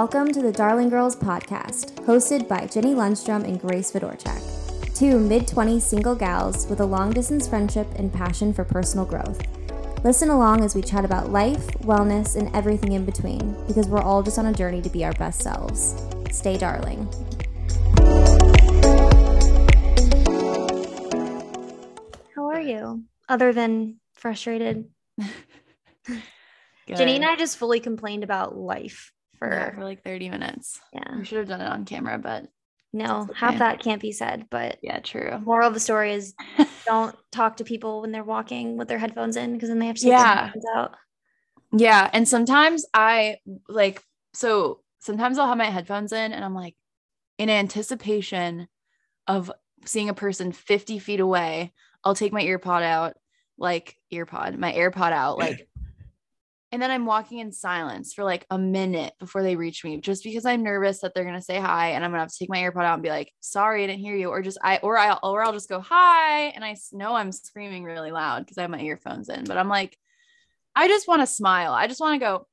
Welcome to the Darling Girls podcast, hosted by Jenny Lundstrom and Grace Fedorchak, two mid 20s single gals with a long distance friendship and passion for personal growth. Listen along as we chat about life, wellness, and everything in between, because we're all just on a journey to be our best selves. Stay darling. How are you? Other than frustrated? Jenny and I just fully complained about life for, yeah, for like 30 minutes. Yeah. We should have done it on camera, but no, okay. half that can't be said. But yeah, true. Moral of the story is don't talk to people when they're walking with their headphones in because then they have to yeah. out. Yeah. And sometimes I like, so sometimes I'll have my headphones in and I'm like, in anticipation of seeing a person 50 feet away, I'll take my earpod out, like earpod, my AirPod out, like and then I'm walking in silence for like a minute before they reach me, just because I'm nervous that they're gonna say hi, and I'm gonna have to take my AirPod out and be like, "Sorry, I didn't hear you," or just I, or I, or I'll just go hi, and I know I'm screaming really loud because I have my earphones in, but I'm like, I just want to smile. I just want to go.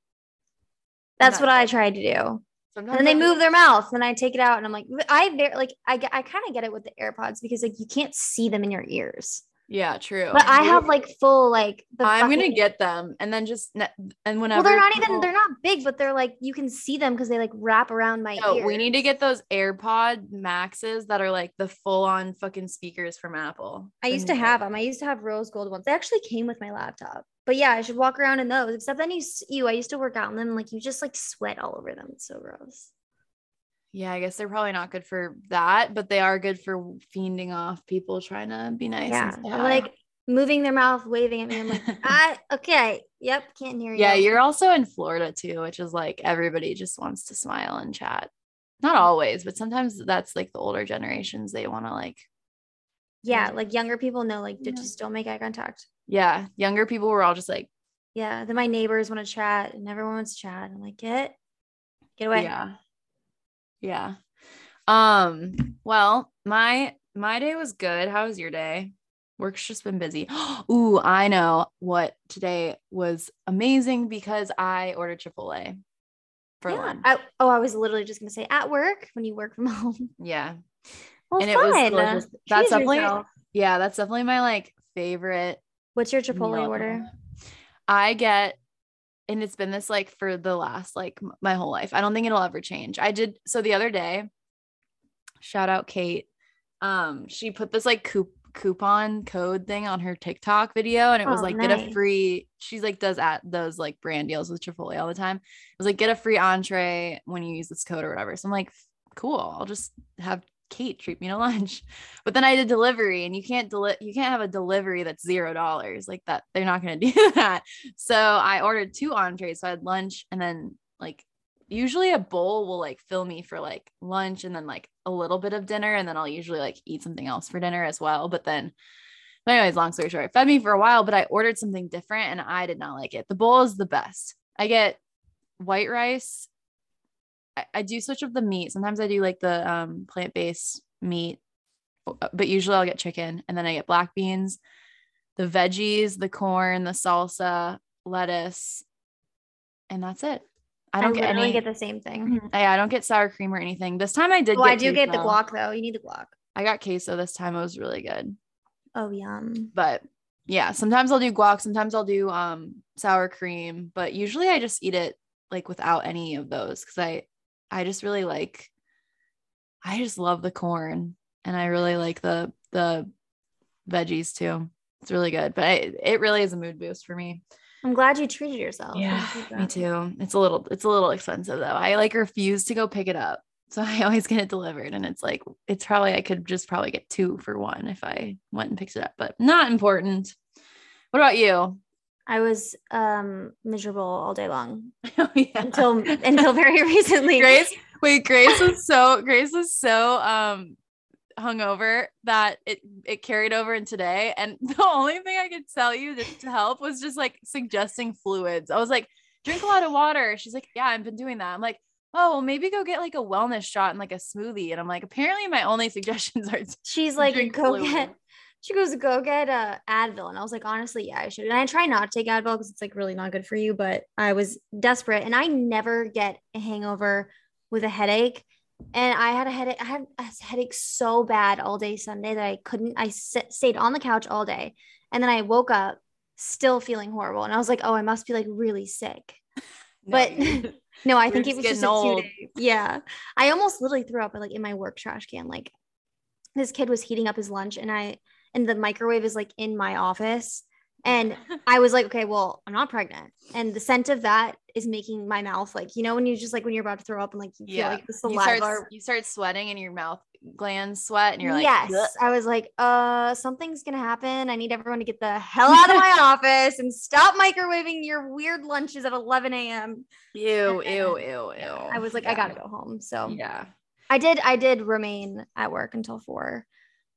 That's what I try to do. Sometimes and then they move their mouth, and I take it out, and I'm like, I like, I, I kind of get it with the AirPods because like you can't see them in your ears. Yeah, true. But I have like full like I'm fucking... gonna get them and then just and whenever. Well, they're not people... even they're not big, but they're like you can see them because they like wrap around my no, ear. We need to get those AirPod Maxes that are like the full on fucking speakers from Apple. I used to have them. I used to have rose gold ones. They actually came with my laptop. But yeah, I should walk around in those. Except then you, you, I used to work out in them. Like you just like sweat all over them. It's so gross. Yeah, I guess they're probably not good for that, but they are good for fiending off people trying to be nice. Yeah, like moving their mouth, waving at me. I'm like, I ah, okay, yep, can't hear you. Yeah, you're also in Florida too, which is like everybody just wants to smile and chat. Not always, but sometimes that's like the older generations. They want to like. Yeah, like younger people know, like yeah. just don't make eye contact. Yeah, younger people were all just like. Yeah, then my neighbors want to chat, and everyone wants to chat. I'm like, get, get away. Yeah. Yeah. Um, well, my my day was good. How was your day? Work's just been busy. Ooh, I know what today was amazing because I ordered Chipotle for yeah. lunch. I, oh, I was literally just gonna say at work when you work from home. Yeah. Well, and fun. it was. That's definitely yourself. yeah, that's definitely my like favorite. What's your Chipotle order? I get and it's been this like for the last like my whole life. I don't think it'll ever change. I did so the other day. Shout out Kate. Um, she put this like coup- coupon code thing on her TikTok video, and it was oh, like nice. get a free. She's like does at those like brand deals with Chipotle all the time. It was like get a free entree when you use this code or whatever. So I'm like, cool. I'll just have Kate treat me to lunch. But then I did delivery and you can't deli- you can't have a delivery that's zero dollars like that. They're not going to do that. So I ordered two entrees. So I had lunch and then like usually a bowl will like fill me for like lunch and then like a little bit of dinner. And then I'll usually like eat something else for dinner as well. But then anyways, long story short, fed me for a while, but I ordered something different and I did not like it. The bowl is the best. I get white rice I, I do switch up the meat. Sometimes I do like the um, plant based meat, but usually I'll get chicken and then I get black beans, the veggies, the corn, the salsa, lettuce, and that's it. I don't I get any. get the same thing. I, I don't get sour cream or anything. This time I did. Oh, I do queso. get the guac though. You need the guac. I got queso this time. It was really good. Oh yum. But yeah, sometimes I'll do guac. Sometimes I'll do um sour cream. But usually I just eat it like without any of those because I I just really like I just love the corn and I really like the the veggies too. It's really good, but I, it really is a mood boost for me. I'm glad you treated yourself. Yeah, me too. It's a little it's a little expensive though. I like refuse to go pick it up. So I always get it delivered and it's like it's probably I could just probably get two for one if I went and picked it up, but not important. What about you? I was um miserable all day long. Oh, yeah. Until until very recently. Grace, wait, Grace was so Grace was so um hungover that it it carried over in today. And the only thing I could tell you to, help was just like suggesting fluids. I was like, drink a lot of water. She's like, Yeah, I've been doing that. I'm like, oh well maybe go get like a wellness shot and like a smoothie and i'm like apparently my only suggestions are she's like go fluid. get she goes, go get a Advil. And I was like, honestly, yeah, I should. And I try not to take Advil because it's like really not good for you, but I was desperate and I never get a hangover with a headache. And I had a headache. I had a headache so bad all day Sunday that I couldn't. I sit, stayed on the couch all day, and then I woke up still feeling horrible. And I was like, oh, I must be like really sick. but no, I think it was just a two days. Yeah, I almost literally threw up like in my work trash can. Like this kid was heating up his lunch, and I and the microwave is like in my office. And I was like, okay, well, I'm not pregnant. And the scent of that is making my mouth like, you know, when you just like when you're about to throw up and like you yeah. feel like the saliva. You start, you start sweating and your mouth glands sweat and you're like, yes. Bleh. I was like, uh, something's gonna happen. I need everyone to get the hell out of my office and stop microwaving your weird lunches at 11 a.m. Ew, ew, ew, ew. I was like, yeah. I gotta go home. So yeah. I did I did remain at work until four.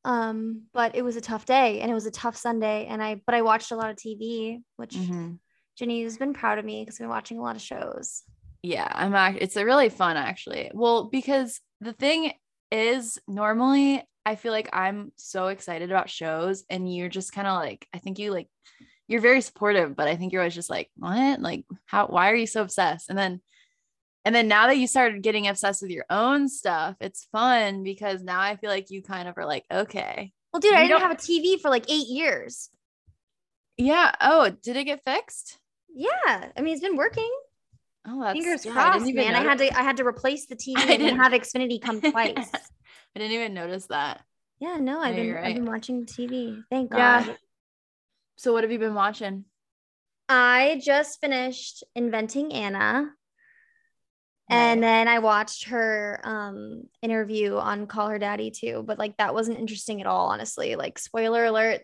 Um, but it was a tough day and it was a tough Sunday. And I but I watched a lot of TV, which mm-hmm. Jenny has been proud of me because I've been watching a lot of shows. Yeah, I'm act- it's a really fun actually. Well, because the thing is normally I feel like I'm so excited about shows and you're just kind of like I think you like you're very supportive, but I think you're always just like, what? Like how why are you so obsessed? And then and then now that you started getting obsessed with your own stuff, it's fun because now I feel like you kind of are like, okay. Well, dude, I didn't have a TV for like eight years. Yeah. Oh, did it get fixed? Yeah. I mean, it's been working. Oh, that's, fingers yeah, crossed, I man. I had to I had to replace the TV I didn't have Xfinity come twice. I didn't even notice that. Yeah, no, I've been right. I've been watching TV. Thank God. Yeah. So what have you been watching? I just finished Inventing Anna. And then I watched her um, interview on Call Her Daddy too, but like that wasn't interesting at all, honestly. Like, spoiler alert,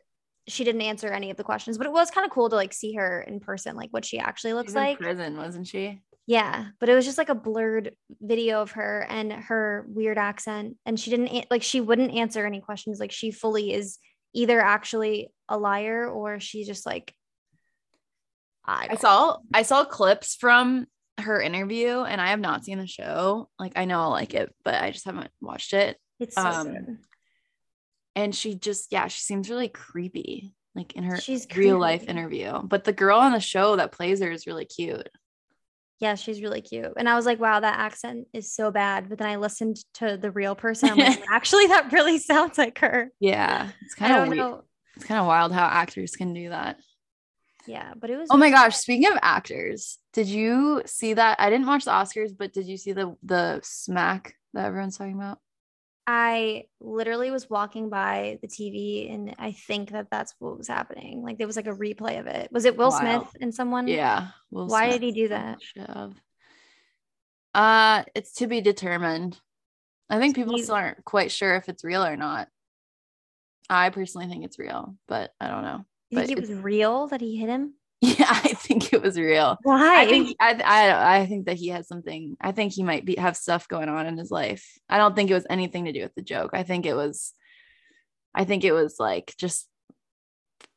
she didn't answer any of the questions, but it was kind of cool to like see her in person, like what she actually looks She's like. prison, wasn't she? Yeah, but it was just like a blurred video of her and her weird accent, and she didn't like she wouldn't answer any questions. Like she fully is either actually a liar or she's just like. I, I saw I saw clips from her interview and I have not seen the show. Like I know I'll like it, but I just haven't watched it. It's so um, good. And she just, yeah, she seems really creepy, like in her she's real life interview. But the girl on the show that plays her is really cute. Yeah, she's really cute. And I was like, wow, that accent is so bad. But then I listened to the real person. I'm like, actually, that really sounds like her. Yeah. It's kind of weird. It's kind of wild how actors can do that. Yeah, but it was. Oh my gosh! Speaking of actors, did you see that? I didn't watch the Oscars, but did you see the the smack that everyone's talking about? I literally was walking by the TV, and I think that that's what was happening. Like there was like a replay of it. Was it Will Smith and someone? Yeah. Will Why Smith did he do that? Uh, it's to be determined. I think people still aren't quite sure if it's real or not. I personally think it's real, but I don't know. You think it was real that he hit him? Yeah, I think it was real. Why? I think I, I I think that he has something. I think he might be have stuff going on in his life. I don't think it was anything to do with the joke. I think it was I think it was like just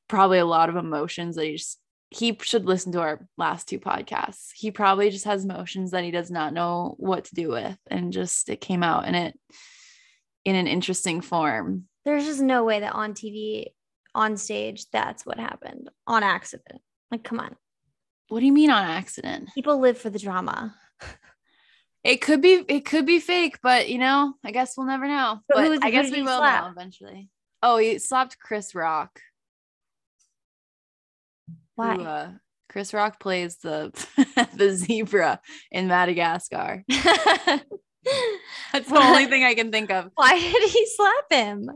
probably a lot of emotions that he just he should listen to our last two podcasts. He probably just has emotions that he does not know what to do with and just it came out in it in an interesting form. There's just no way that on TV on stage, that's what happened on accident. Like, come on. What do you mean on accident? People live for the drama. It could be it could be fake, but you know, I guess we'll never know. But, but I guess we will slap? know eventually. Oh, he slapped Chris Rock. Why? Who, uh, Chris Rock plays the the zebra in Madagascar. That's the only thing I can think of. Why did he slap him?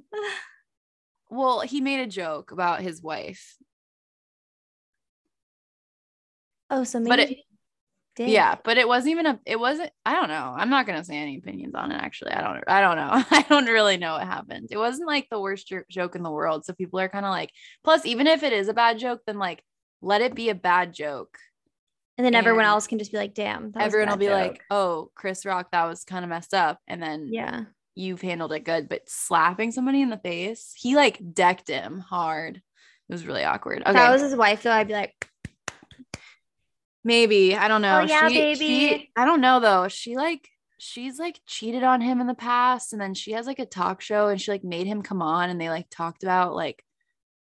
Well, he made a joke about his wife. Oh, so maybe but it, did. Yeah, but it wasn't even a it wasn't I don't know. I'm not going to say any opinions on it actually. I don't I don't know. I don't really know what happened. It wasn't like the worst jo- joke in the world. So people are kind of like plus even if it is a bad joke then like let it be a bad joke. And then and everyone else can just be like, "Damn." Everyone will be joke. like, "Oh, Chris Rock, that was kind of messed up." And then Yeah you've handled it good, but slapping somebody in the face, he like decked him hard. It was really awkward. Okay. If that was his wife, though, I'd be like, maybe. I don't know. Oh, yeah, she, baby. She, I don't know though. She like, she's like cheated on him in the past. And then she has like a talk show and she like made him come on and they like talked about like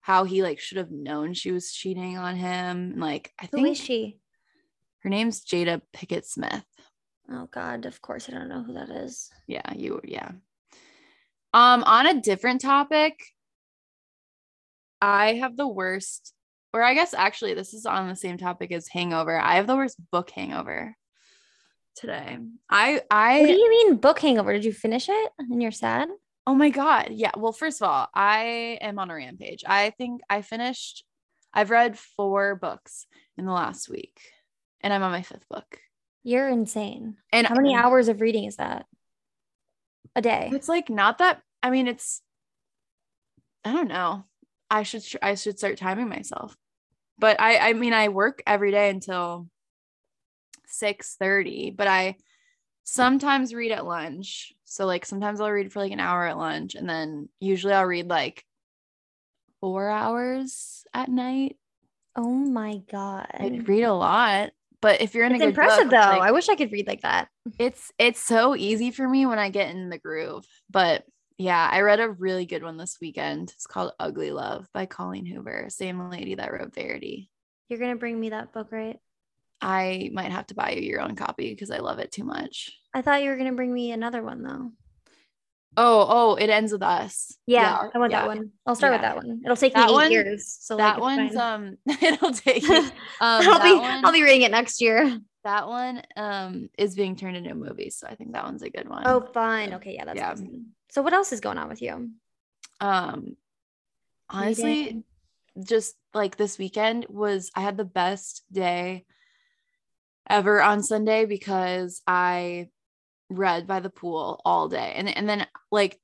how he like should have known she was cheating on him. And, Like I Who think is she? her name's Jada Pinkett Smith. Oh God, of course I don't know who that is. Yeah, you yeah. Um on a different topic, I have the worst or I guess actually this is on the same topic as hangover. I have the worst book hangover today. I I What do you mean book hangover? Did you finish it and you're sad? Oh my God. Yeah. Well, first of all, I am on a rampage. I think I finished, I've read four books in the last week, and I'm on my fifth book. You're insane. And How many hours of reading is that? A day. It's like not that, I mean, it's, I don't know. I should, I should start timing myself. But I, I mean, I work every day until 6 30, but I sometimes read at lunch. So, like, sometimes I'll read for like an hour at lunch, and then usually I'll read like four hours at night. Oh my God. I read a lot. But if you're in It's a good impressive book, though. like, I wish I could read like that. it's it's so easy for me when I get in the groove. But yeah, I read a really good one this weekend. It's called Ugly Love by Colleen Hoover, same lady that wrote Verity. You're gonna bring me that book, right? I might have to buy you your own copy because I love it too much. I thought you were gonna bring me another one though. Oh, oh, it ends with us. Yeah, I want yeah. that one. I'll start with that one. It'll take That me eight one- years. So that like, one's fine. um it'll take you. Um I'll be one, I'll be reading it next year. that one um is being turned into a movie. So I think that one's a good one. Oh, fine. Okay, yeah, that's Yeah. awesome. So what else is going on with you? um honestly Reading. just like this weekend was I had the best day ever on Sunday because I read by the pool all day and and then like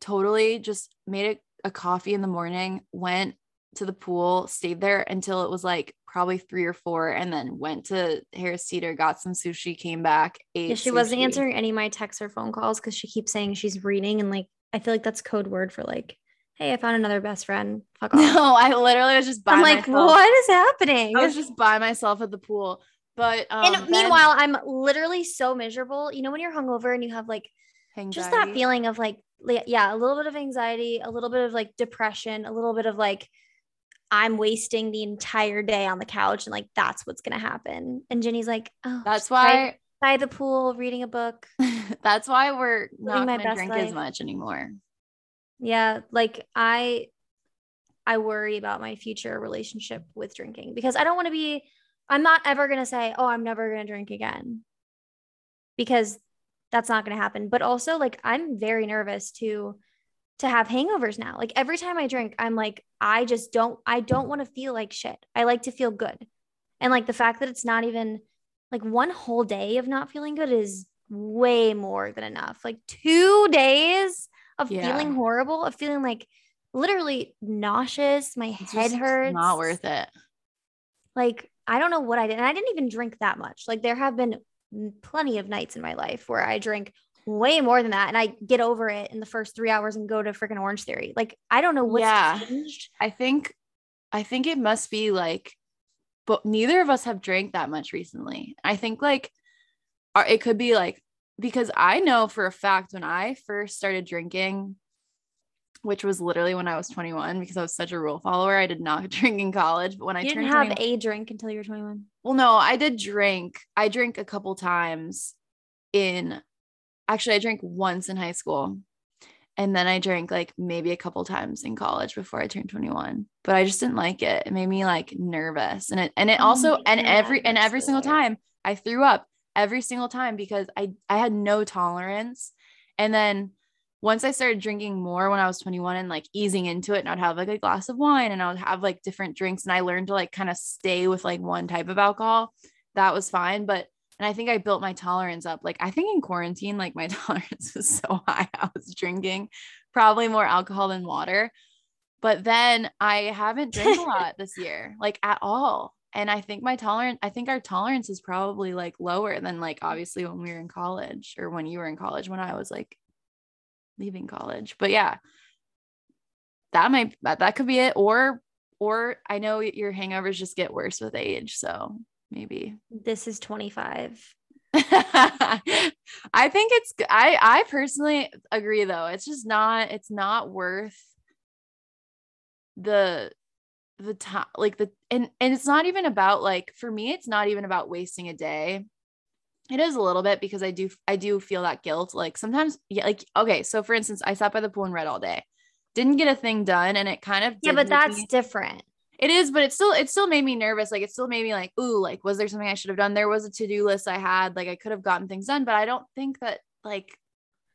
totally just made a, a coffee in the morning went to the pool stayed there until it was like probably three or four and then went to Harris Teeter got some sushi came back ate Yeah, she wasn't answering any of my texts or phone calls because she keeps saying she's reading and like I feel like that's code word for like, hey, I found another best friend. Fuck off. no I literally was just by I'm like, myself. what is happening? I was just by myself at the pool. But um, and then meanwhile, I'm literally so miserable. You know, when you're hungover and you have like just that feeling of like, yeah, a little bit of anxiety, a little bit of like depression, a little bit of like, I'm wasting the entire day on the couch and like that's what's gonna happen. And Jenny's like, oh, That's just by, why. by the pool, reading a book. that's why we're not my gonna drink life. as much anymore. Yeah, like I I worry about my future relationship with drinking because I don't want to be I'm not ever going to say, "Oh, I'm never going to drink again." Because that's not going to happen. But also like I'm very nervous to to have hangovers now. Like every time I drink, I'm like I just don't I don't want to feel like shit. I like to feel good. And like the fact that it's not even like one whole day of not feeling good is way more than enough. Like 2 days of Yeah. feeling horrible, of feeling like literally nauseous, my It's head hurts. Not worth it. Like I don't know what I did. And I didn't even drink that much. Like there have been plenty of nights in my life where I drink way more than that and I get over it in the first 3 hours and go to freaking Orange Theory. Like I don't know what's Yeah. changed. I think, I think it must be like, but neither of us have drank that much recently. I think like, or it could be like because I know for a fact when I first started drinking, which was literally when I was 21, because I was such a rule follower. I did not drink in college, but when I You turned didn't have 21 a drink until you were 21. Well, no, I did drink. I drank a couple times in actually I drank once in high school. And then I drank like maybe a couple times in college before I turned 21. But I just didn't like it. It made me like nervous. And it and it Oh also my and God, every and every so single weird. time I threw up every single time because I I had no tolerance. And then once I started drinking more when I was 21 and like easing into it, and I'd have like a glass of wine and I would have like different drinks, and I learned to like kind of stay with like one type of alcohol. That was fine. But and I think I built my tolerance up. Like I think in quarantine, like my tolerance was so high. I was drinking probably more alcohol than water. But then I haven't drank a lot this year, like at all. And I think my tolerance, I think our tolerance is probably like lower than like obviously when we were in college or when you were in college, when I was like leaving college. But yeah, that might that, that could be it. Or or I know your hangovers just get worse with age. So maybe. This is 25. I think it's I I personally agree though. It's just not it's not worth the the time like the and and it's not even about like for me it's not even about wasting a day it is a little bit because i do i do feel that guilt like sometimes yeah like okay so for instance i sat by the pool and read all day. Didn't get a thing done and it kind of yeah but that's me- different. It is but it still it still made me nervous. Like it still made me like ooh like was there something i should have done? There was a to-do list i had like i could have gotten things done but i don't think that like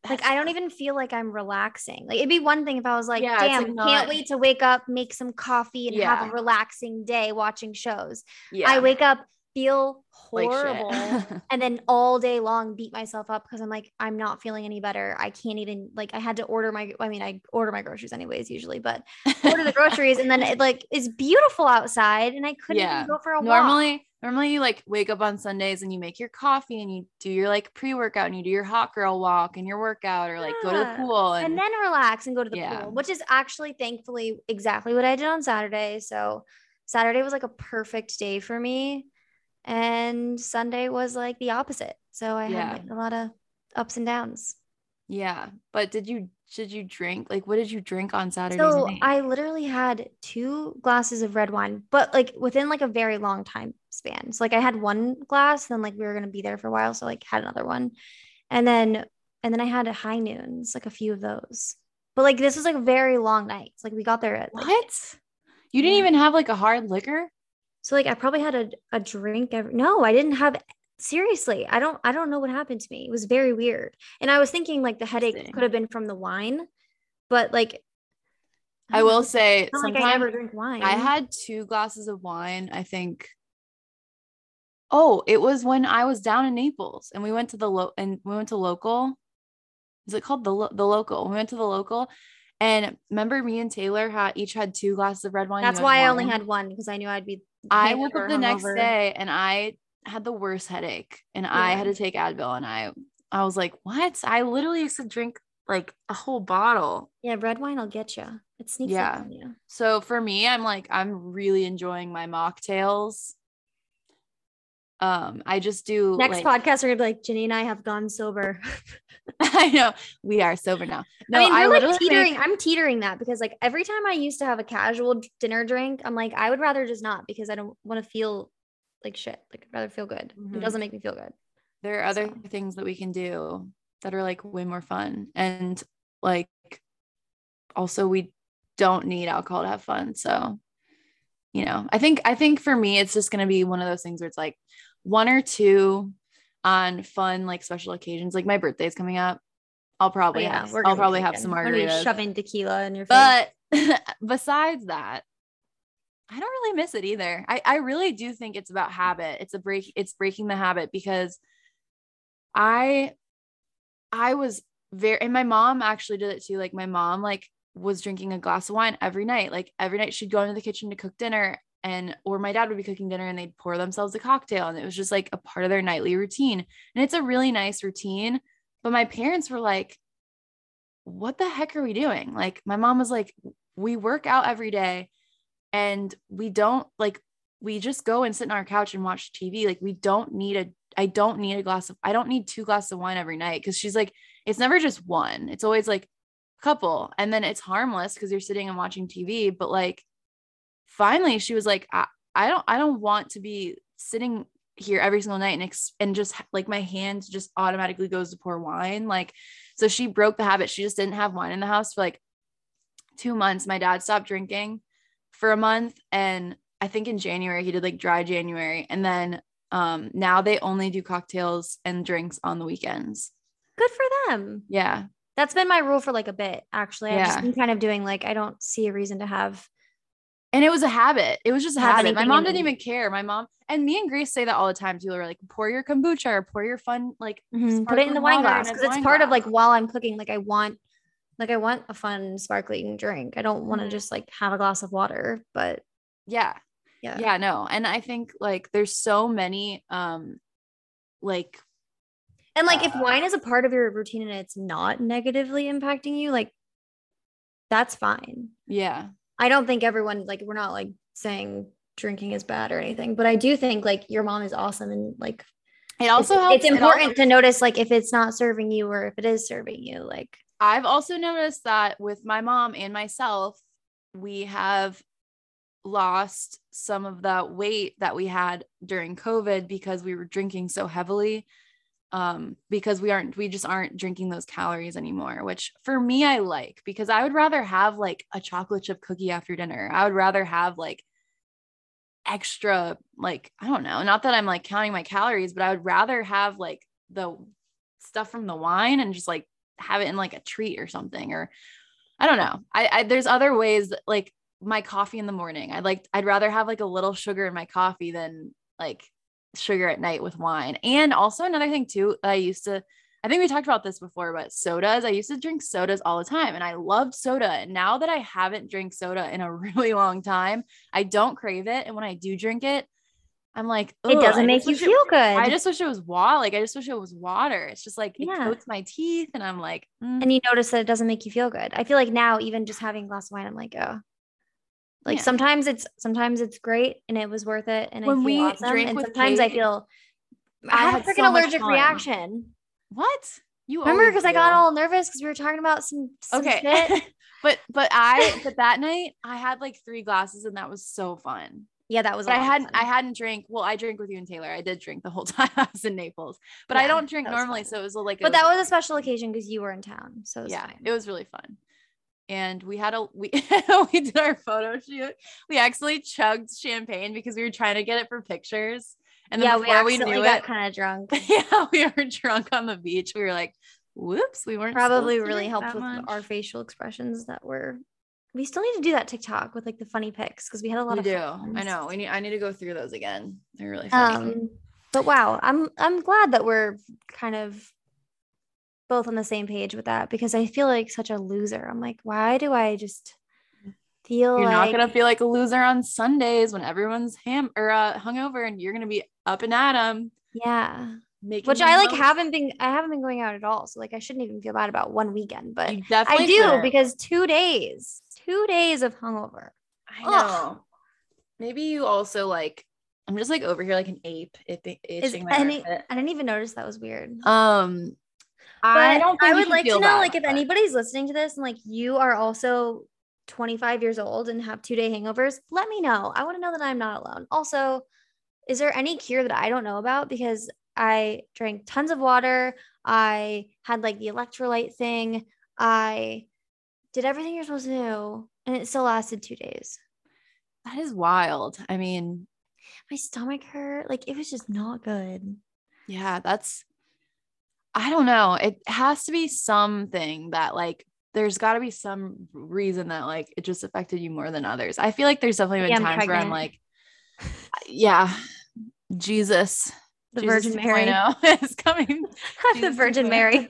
like I don't even feel like I'm relaxing. Like it'd be one thing if I was like, Yeah, damn, like, not- can't wait to wake up, make some coffee, and have a relaxing day watching shows. yeah. I wake up, feel like horrible, and then all day long beat myself up because I'm like, I'm not feeling any better. I can't even like I had to order my I mean, I order my groceries anyways, usually, but order the groceries and then it like is beautiful outside and I couldn't Yeah. even go for a walk. normally normally you like wake up on sundays and you make your coffee and you do your like pre-workout and you do your hot girl walk and your workout or like go to the pool and, and then relax and go to the Yeah. pool, which is actually thankfully exactly what I did on Saturday. So Saturday was like a perfect day for me. And Sunday was like the opposite. So I Yeah. had like a lot of ups and downs. yeah but did you did you drink like what did you drink on Saturday? So night? I literally had two glasses of red wine, but like within like a very long time span. So like I had one glass, then like we were gonna be there for a while, so like had another one, and then and then I had a high noons, like a few of those. But like this was like a very long night. So, like we got there at like, what you didn't Yeah. even have like a hard liquor so like I probably had a, a drink every no, I didn't have seriously. I don't I don't know what happened to me. It was very weird. And I was thinking like the headache could have been from the wine, but like i will say not like sometimes I never drink wine. I had two glasses of wine, I think. Oh, it was when I was down in Naples and we went to the lo- and we went to local. Is it called the lo- the local? We went to the local and remember me and Taylor had each had two glasses of red wine. That's why I only had one because I knew I'd be. I woke up the next day and I had the worst headache and I had to take Advil and I I was like, "What?" I literally used to drink like a whole bottle. Yeah, red wine will get you. It sneaks Yeah. up on you. So for me, I'm like, I'm really enjoying my mocktails. Um, I just do Next like, podcast, we're gonna be like, Jenny and I have gone sober. I know we are sober now. No, I mean, we're literally like make- teetering. I'm teetering that because like every time I used to have a casual dinner drink, I'm like, I would rather just not because I don't want to feel like shit. Like I'd rather feel good. Mhm. It doesn't make me feel good. there are other so. things that we can do that are like way more fun and like also we don't need alcohol to have fun. So, you know, I think I think for me it's just gonna be one of those things where it's like one or two on fun like special occasions. Like my birthday's coming up. I'll probably Oh, yeah, have, I'll probably have some We're gonna be margaritas. shoving tequila in your face. But besides that, I don't really miss it either. I, I really do think it's about habit. It's a break, it's breaking the habit because I I was very and my mom actually did it too. Like my mom like was drinking a glass of wine every night. Like every night she'd go into the kitchen to cook dinner and or my dad would be cooking dinner and they'd pour themselves a cocktail and it was just like a part of their nightly routine. And it's a really nice routine. But my parents were like, what the heck are we doing? Like my mom was like, we work out every day and we don't like we just go and sit on our couch and watch TV. Like we don't need a I don't need a glass of I don't need two glasses of wine every night because she's like, it's never just one. It's always like a couple. And then it's harmless because you're sitting and watching TV. But like finally she was like, I, I don't I don't want to be sitting here every single night and ex- and just like my hand just automatically goes to pour wine. Like so she broke the habit. She just didn't have wine in the house for like two months. My dad stopped drinking for a month. And I think in January he did like dry January. And then um now they only do cocktails and drinks on the weekends. Good for them. Yeah. That's been my rule for like a bit, actually. I've Yeah. just been kind of doing like I don't see a reason to have And it was a habit. It was just a habit. My mom didn't even care. My mom and me and Grace say that all the time too. We're like, pour your kombucha or pour your fun, like Mhm, put it in the wine glass because it's part of like while I'm cooking, like I want like I want a fun sparkling drink. I don't want to Mhm. just like have a glass of water, but yeah. yeah. Yeah, no. And I think like there's so many um like And like if Uh, wine is a part of your routine and it's not negatively impacting you, like that's fine. yeah. I don't think everyone like we're not like saying drinking is bad or anything, but I do think like your mom is awesome and like It also it's, helps it's it important also- to notice like if it's not serving you or if it is serving you. Like I've also noticed that with my mom and myself, we have lost some of that weight that we had during COVID because we were drinking so heavily. Um, because we aren't, we just aren't drinking those calories anymore, which for me, I like because I would rather have like a chocolate chip cookie after dinner. I would rather have like extra, like, I don't know, not that I'm like counting my calories, but I would rather have like the stuff from the wine and just like have it in like a treat or something or I don't know. I, I there's other ways like my coffee in the morning. I'd like I'd rather have like a little sugar in my coffee than like sugar at night with wine. And also another thing too, I used to I think we talked about this before, but sodas. I used to drink sodas all the time and I loved soda. And now that I haven't drank soda in a really long time, I don't crave it. And when I do drink it, I'm like, It doesn't make you wish it- feel good. I just wish it was water. Like I just wish it was water. It's just like it coats my teeth, and I'm like, mm, and you notice that it doesn't make you feel good. I feel like now even just having a glass of wine, I'm like, oh. Like Yeah. sometimes it's sometimes it's great and it was worth it and I feel we awesome. And with sometimes I feel I, I had, a freaking so allergic reaction. what you Remember because I got all nervous because we were talking about some, some okay. shit. but but I but that night I had like three glasses, and that was so fun. Yeah, that was. I hadn't I hadn't drank. Well, I drank with you and Taylor. I did drink the whole time I was in Naples, but I don't drink normally, fun. so it was like. But that was a special occasion because you were in town, so it was yeah, fine. it was really fun. And we had a we we did our photo shoot. We actually chugged champagne because we were trying to get it for pictures. And then yeah, we before we, accidentally knew got kind of drunk. yeah, we were drunk on the beach. We were like, "Whoops, we weren't." Probably really helped with much." our facial expressions that were. We still need to do that TikTok with like the funny pics because we had a lot We of. do. I know. We need. I need to go through those again. They're really funny. Um, but wow, I'm I'm glad that we're kind of both on the same page with that because I feel like such a loser. I'm like, why do I just feel You're like not gonna feel like a loser on Sundays when everyone's ham or uh, hungover, and you're gonna be up and at 'em, yeah. making. Which I like haven't been I haven't been going out at all. So like I shouldn't even feel bad about one weekend, but I do shouldn't. because two days, two days of hungover. I Ugh. know. Maybe you also like. I'm just like over here like an ape, itching, Is my any. I didn't even notice that was weird. Um, I don't. I would like to know, bad like, if anybody's listening to this and like you are also 25 years old and have two day hangovers, let me know. I want to know that I'm not alone. Also, is there any cure that I don't know about? Because I drank tons of water. I had like the electrolyte thing. I did everything you're supposed to do, and it still lasted two days. that is wild. I mean, My stomach hurt. Like it was just not good. yeah, that's. I don't know. It has to be something that like. There's got to be some reason that like it just affected you more than others. I feel like there's definitely been Yeah, I'm times where I'm like, yeah, Jesus, The Jesus Virgin Mary. 2.0 is coming. the Virgin Mary.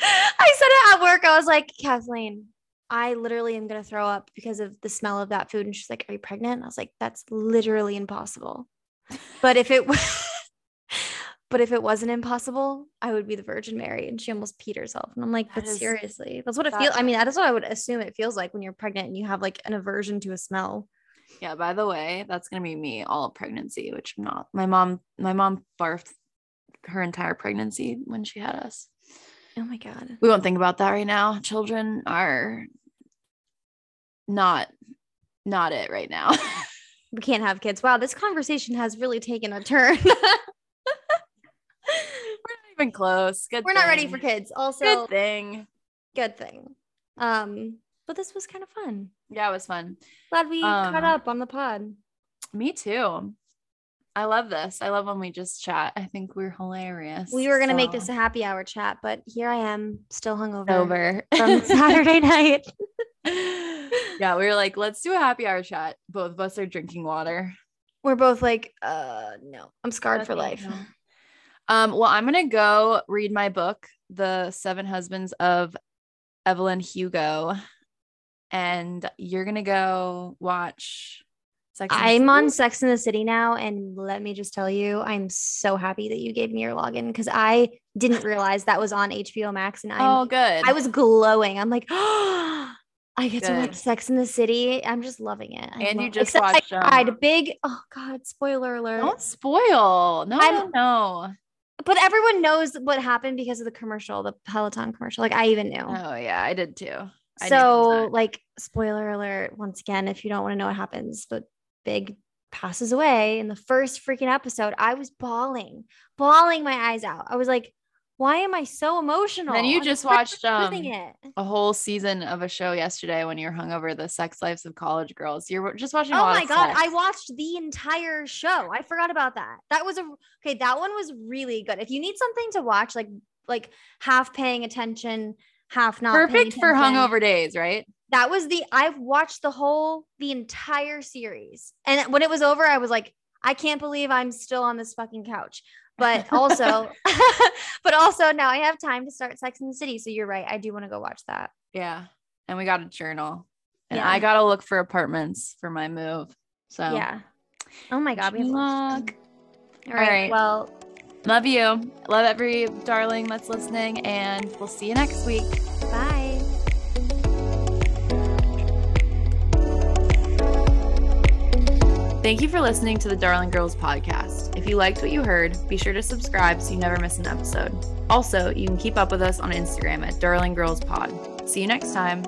I said it at work. I was like, Kathleen, I literally am going to throw up because of the smell of that food. And she's like, Are you pregnant? And I was like, That's literally impossible. But if it was. But if it wasn't impossible, I would be the Virgin Mary. And she almost peed herself. And I'm like, That but is- seriously, that's what it that- feels. I mean, that's what I would assume it feels like when you're pregnant and you have like an aversion to a smell. Yeah, by the way, that's gonna be me all pregnancy, which I'm not. My mom, my mom barfed her entire pregnancy when she had us. Oh my God. We won't think about that right now. Children are not not it right now. We can't have kids. Wow, this conversation has really taken a turn. Even close. Good. We're not ready for kids. Also, Good thing. good thing. Um, but this was kind of fun. Yeah, it was fun. Glad we caught Um, up on the pod. Me too. I love this. I love when we just chat. I think we're hilarious. We were gonna make this a happy hour chat, but here I am, still hungover over from Saturday night. yeah, we were like, let's do a happy hour chat. Both of us are drinking water. We're both like, uh, no, I'm scarred for life. no. Um, well, I'm gonna go read my book, The Seven Husbands of Evelyn Hugo, and you're gonna go watch. Sex I'm on? Sex in the City now, and let me just tell you, I'm so happy that you gave me your login because I didn't realize that was on HBO Max, and I'm Oh, good. I was glowing. I'm like, oh, I get to watch Sex in the City. I'm just loving it. I And you just except watched, I um, cried. Big. Oh God! Spoiler alert. Don't spoil. No, I'm- no, no. But everyone knows what happened because of the commercial, the Peloton commercial. Like I even knew. Oh yeah, I did too. I So, like, spoiler alert once again, if you don't want to know what happens, but Big passes away in the first freaking episode. I was bawling, bawling my eyes out. I was like, why am I so emotional? then you I'm just watched um, a whole season of a show yesterday when you were hungover, The Sex Lives of College Girls. You're just watching. Oh my god, sex. I watched the entire show. I forgot about that. That was a okay, that one was really good. If you need something to watch like like half paying attention, half not Perfect for hungover days, right? That was the I've watched the whole the entire series. And when it was over, I was like, I can't believe I'm still on this fucking couch. But also but also now I have time to start Sex in the City. So you're right. I do want to go watch that. Yeah. And we got a journal. And Yeah. I gotta look for apartments for my move. So Yeah. Oh my god, we have Good lots to luck. do. All right. right. Well, love you. Love every darling that's listening, and we'll see you next week. Thank you for listening to the Darling Girls podcast. If you liked what you heard, be sure to subscribe so you never miss an episode. Also, you can keep up with us on Instagram at Darling Girls Pod. See you next time.